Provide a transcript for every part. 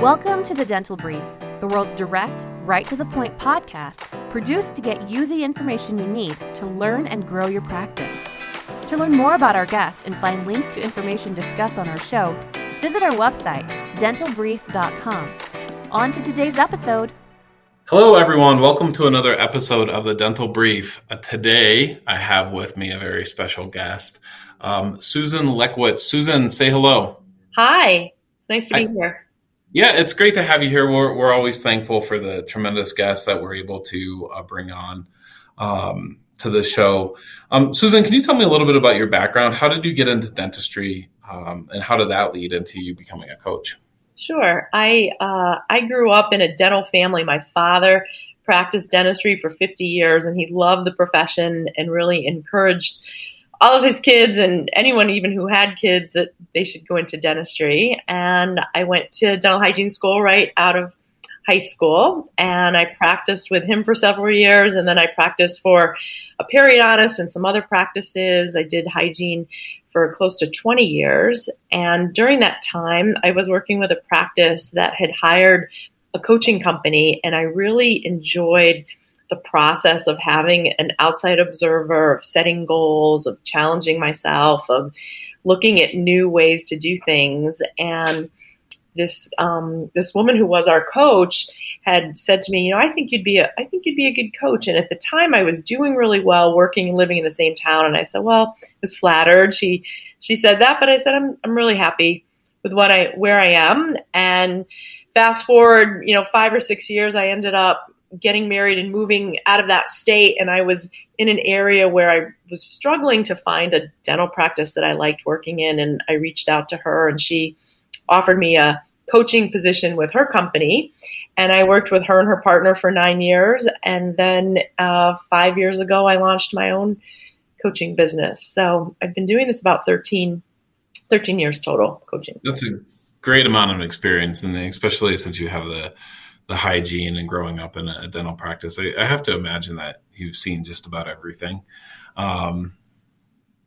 Welcome to the Dental Brief, the world's direct, right to the point podcast produced to get you the information you need to learn and grow your practice. To learn more about our guests and find links to information discussed on our show, visit our website, dentalbrief.com. On to today's episode. Hello, everyone. Welcome to another episode of the Dental Brief. Uh, today, I have with me a very special guest, um, Susan Leckowicz. Susan, say hello. Hi. It's nice to be Hi. here. Yeah, it's great to have you here. We're, we're always thankful for the tremendous guests that we're able to uh, bring on um, to the show. Um, Susan, can you tell me a little bit about your background? How did you get into dentistry, um, and how did that lead into you becoming a coach? Sure. I uh, I grew up in a dental family. My father practiced dentistry for 50 years, and he loved the profession and really encouraged all of his kids and anyone even who had kids that they should go into dentistry. And I went to dental hygiene school right out of high school and I practiced with him for several years and then I practiced for a periodontist and some other practices. I did hygiene for close to 20 years and during that time I was working with a practice that had hired a coaching company and I really enjoyed the process of having an outside observer, of setting goals, of challenging myself, of looking at new ways to do things. And this um, this woman who was our coach had said to me, you know, I think you'd be a I think you'd be a good coach. And at the time, I was doing really well, working and living in the same town. And I said, well, I was flattered. She she said that, but I said I'm I'm really happy with what I where I am. And fast forward, you know, five or six years, I ended up getting married and moving out of that state and I was in an area where I was struggling to find a dental practice that I liked working in and I reached out to her and she offered me a coaching position with her company and I worked with her and her partner for 9 years and then uh, 5 years ago I launched my own coaching business. So I've been doing this about 13 13 years total coaching. That's a great amount of experience and especially since you have the the hygiene and growing up in a dental practice, I, I have to imagine that you've seen just about everything, um,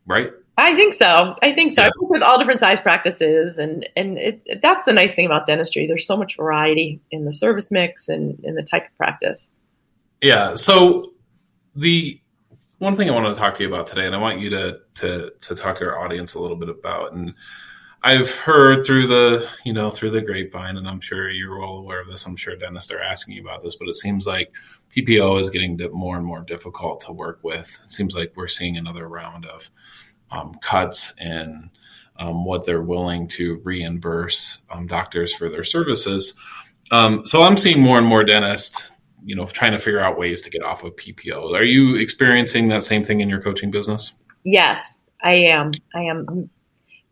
right? I think so. I think so. Yeah. I with all different size practices, and and it, that's the nice thing about dentistry. There's so much variety in the service mix and in the type of practice. Yeah. So the one thing I want to talk to you about today, and I want you to to to talk to our audience a little bit about, and I've heard through the you know through the grapevine, and I'm sure you're all aware of this. I'm sure dentists are asking you about this, but it seems like PPO is getting more and more difficult to work with. It seems like we're seeing another round of um, cuts in um, what they're willing to reimburse um, doctors for their services. Um, so I'm seeing more and more dentists, you know, trying to figure out ways to get off of PPO. Are you experiencing that same thing in your coaching business? Yes, I am. I am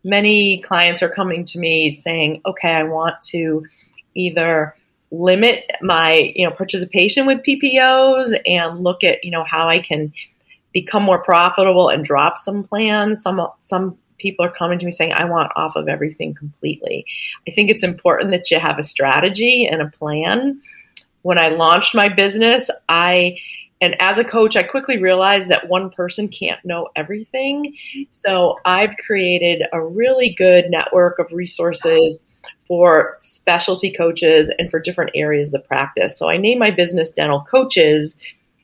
many clients are coming to me saying, okay, I want to either limit my you know participation with PPOs and look at you know how I can become more profitable and drop some plans. Some some people are coming to me saying I want off of everything completely. I think it's important that you have a strategy and a plan. When I launched my business, I and as a coach, I quickly realized that one person can't know everything. So I've created a really good network of resources for specialty coaches and for different areas of the practice. So I named my business Dental Coaches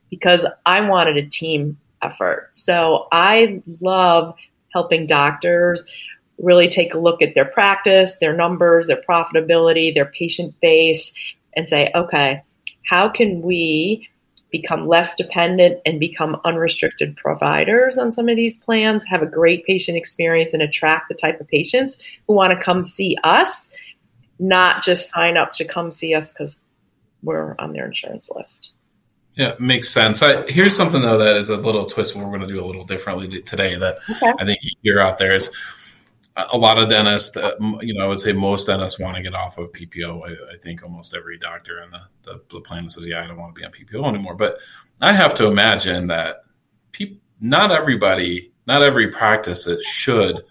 because I wanted a team effort. So I love helping doctors really take a look at their practice, their numbers, their profitability, their patient base, and say, okay, how can we become less dependent and become unrestricted providers on some of these plans, have a great patient experience, and attract the type of patients who want to come see us, not just sign up to come see us because we're on their insurance list. Yeah, makes sense. I, here's something though that is a little twist. We're going to do a little differently today. That okay. I think you're out there is a lot of dentists, uh, you know, I would say most dentists want to get off of PPO. I, I think almost every doctor in the, the, the, plan says, yeah, I don't want to be on PPO anymore. But I have to imagine that pe- not everybody, not every practice that should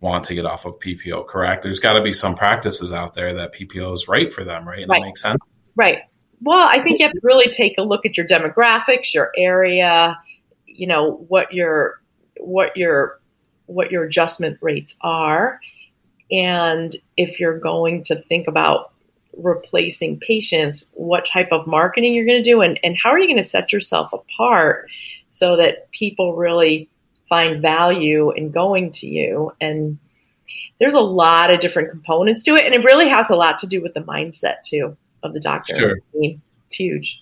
want to get off of PPO, correct? There's got to be some practices out there that PPO is right for them, right? And right. that makes sense. Right. Well, I think you have to really take a look at your demographics, your area, you know, what your, what your what your adjustment rates are. And if you're going to think about replacing patients, what type of marketing you're going to do, and, and how are you going to set yourself apart so that people really find value in going to you. And there's a lot of different components to it, and it really has a lot to do with the mindset too of the doctor. Sure. It's huge.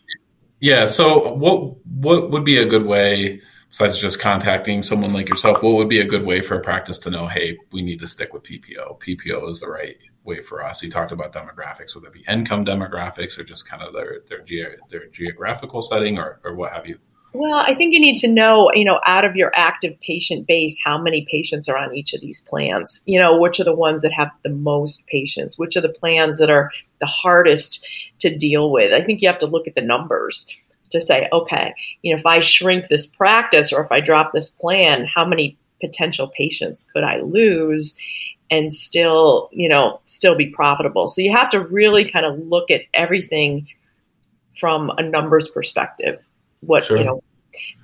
Yeah. So, what what would be a good way? Besides just contacting someone like yourself, what would be a good way for a practice to know, hey, we need to stick with PPO? PPO is the right way for us. You talked about demographics, whether it be income demographics or just kind of their their, ge- their geographical setting or, or what have you. Well, I think you need to know, you know, out of your active patient base, how many patients are on each of these plans. You know, which are the ones that have the most patients, which are the plans that are the hardest to deal with. I think you have to look at the numbers to say, okay, you know, if I shrink this practice or if I drop this plan, how many potential patients could I lose and still, you know, still be profitable? So you have to really kind of look at everything from a numbers perspective. What, sure. you know,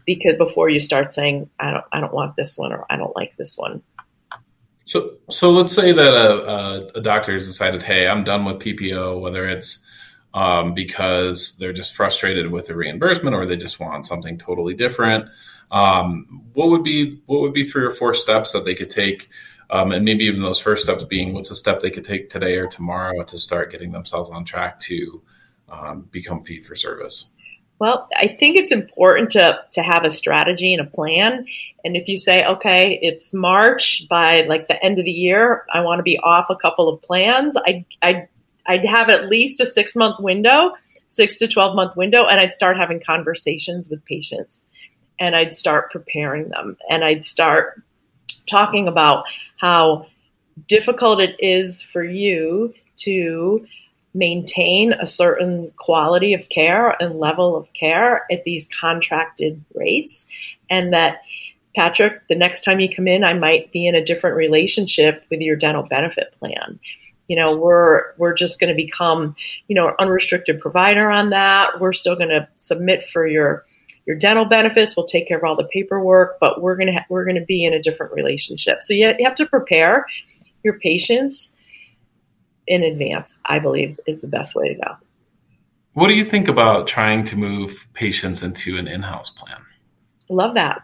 because before you start saying, I don't, I don't want this one or I don't like this one. So, so let's say that a, a, a doctor has decided, hey, I'm done with PPO, whether it's um, because they're just frustrated with the reimbursement or they just want something totally different. Um, what would be what would be three or four steps that they could take, um, and maybe even those first steps being what's a step they could take today or tomorrow to start getting themselves on track to um, become fee for service. Well, I think it's important to to have a strategy and a plan. And if you say, okay, it's March by like the end of the year, I want to be off a couple of plans. I I I'd have at least a six month window, six to 12 month window, and I'd start having conversations with patients. And I'd start preparing them. And I'd start talking about how difficult it is for you to maintain a certain quality of care and level of care at these contracted rates. And that Patrick, the next time you come in, I might be in a different relationship with your dental benefit plan you know we're we're just going to become you know an unrestricted provider on that. We're still going to submit for your your dental benefits. We'll take care of all the paperwork but we're going to ha- we're going to be in a different relationship. So you, you have to prepare your patients in advance i believe is the best way to go. What do you think about trying to move patients into an in-house plan? Love that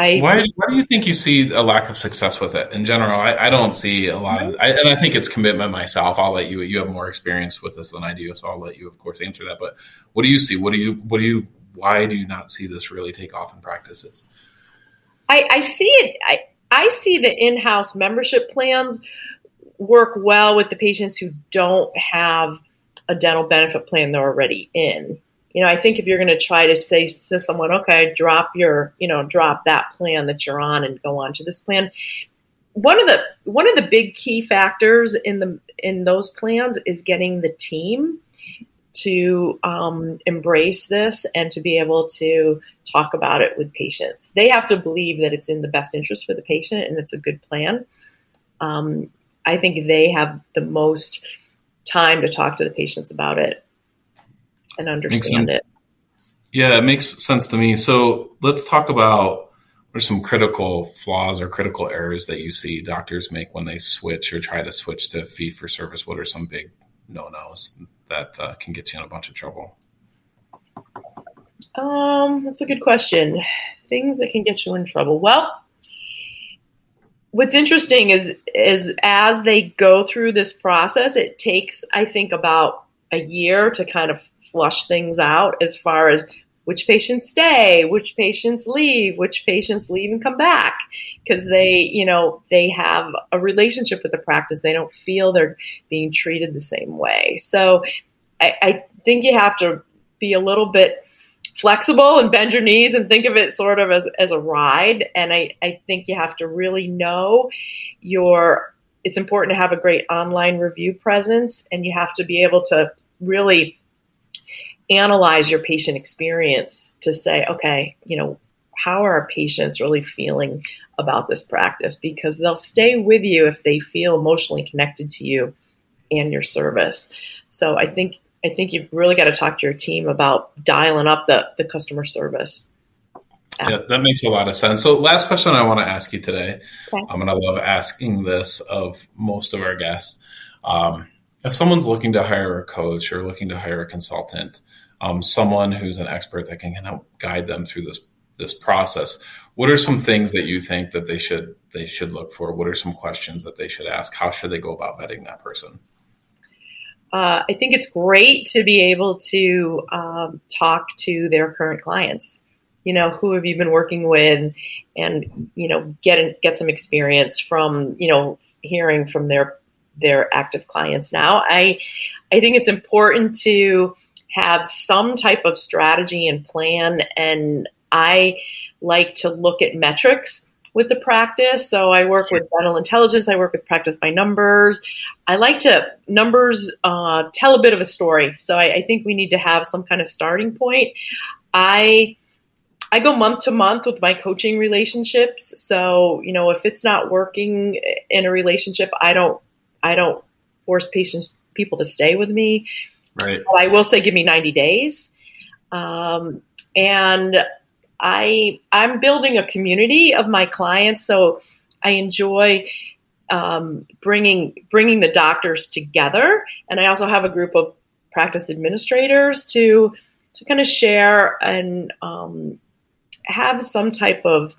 I, why, why do you think you see a lack of success with it in general? I, I don't see a lot of, I, and I think it's commitment myself. I'll let you, you have more experience with this than I do. So I'll let you, of course, answer that. But what do you see? What do you, what do you, why do you not see this really take off in practices? I, I see it. I, I see the in-house membership plans work well with the patients who don't have a dental benefit plan they're already in you know, I think if you're going to try to say to someone, okay, drop your, you know, drop that plan that you're on and go on to this plan. One of the one of the big key factors in the in those plans is getting the team to um, embrace this and to be able to talk about it with patients. They have to believe that it's in the best interest for the patient and it's a good plan. Um, I think they have the most time to talk to the patients about it and understand it. Yeah, it makes sense to me. So let's talk about what are some critical flaws or critical errors that you see doctors make when they switch or try to switch to fee for service? What are some big no nos that uh, can get you in a bunch of trouble? Um, that's a good question. Things that can get you in trouble. Well, what's interesting is is as they go through this process, it takes I think about a year to kind of flush things out as far as which patients stay, which patients leave, which patients leave and come back because they, you know, they have a relationship with the practice. They don't feel they're being treated the same way. So I, I think you have to be a little bit flexible and bend your knees and think of it sort of as, as a ride. And I, I think you have to really know your, it's important to have a great online review presence and you have to be able to really analyze your patient experience to say, okay, you know, how are our patients really feeling about this practice? Because they'll stay with you if they feel emotionally connected to you and your service. So I think I think you've really got to talk to your team about dialing up the, the customer service. Yeah, that makes a lot of sense. So, last question I want to ask you today. Okay. I'm going to love asking this of most of our guests. Um, if someone's looking to hire a coach or looking to hire a consultant, um, someone who's an expert that can help guide them through this this process, what are some things that you think that they should they should look for? What are some questions that they should ask? How should they go about vetting that person? Uh, I think it's great to be able to um, talk to their current clients. You know, who have you been working with, and you know, get get some experience from you know hearing from their their active clients now. I I think it's important to have some type of strategy and plan and I like to look at metrics with the practice. So I work with dental intelligence. I work with practice by numbers. I like to numbers uh, tell a bit of a story. So I, I, think we need to have some kind of starting point. I I go month to month with my coaching relationships. So you know if it's not working in a relationship, I don't I don't force patients people to stay with me. Right. But I will say, give me ninety days. Um, and I I'm building a community of my clients, so I enjoy um, bringing bringing the doctors together, and I also have a group of practice administrators to to kind of share and um, have some type of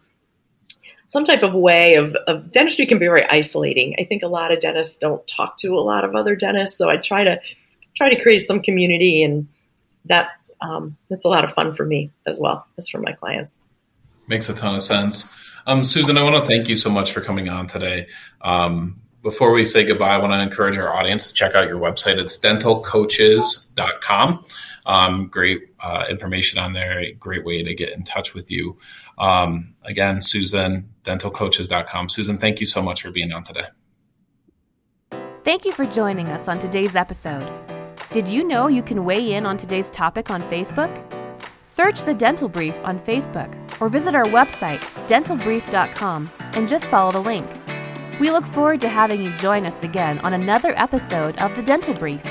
some type of way of, of, dentistry can be very isolating. I think a lot of dentists don't talk to a lot of other dentists, so I try to try to create some community, and that um, it's a lot of fun for me as well as for my clients. Makes a ton of sense. Um, Susan, I want to thank you so much for coming on today. Um, before we say goodbye, I want to encourage our audience to check out your website. It's dentalcoaches.com. Um, great uh, information on there. Great way to get in touch with you. Um, again, Susan, dentalcoaches.com. Susan, thank you so much for being on today. Thank you for joining us on today's episode. Did you know you can weigh in on today's topic on Facebook? Search the Dental Brief on Facebook or visit our website, dentalbrief.com, and just follow the link. We look forward to having you join us again on another episode of the Dental Brief.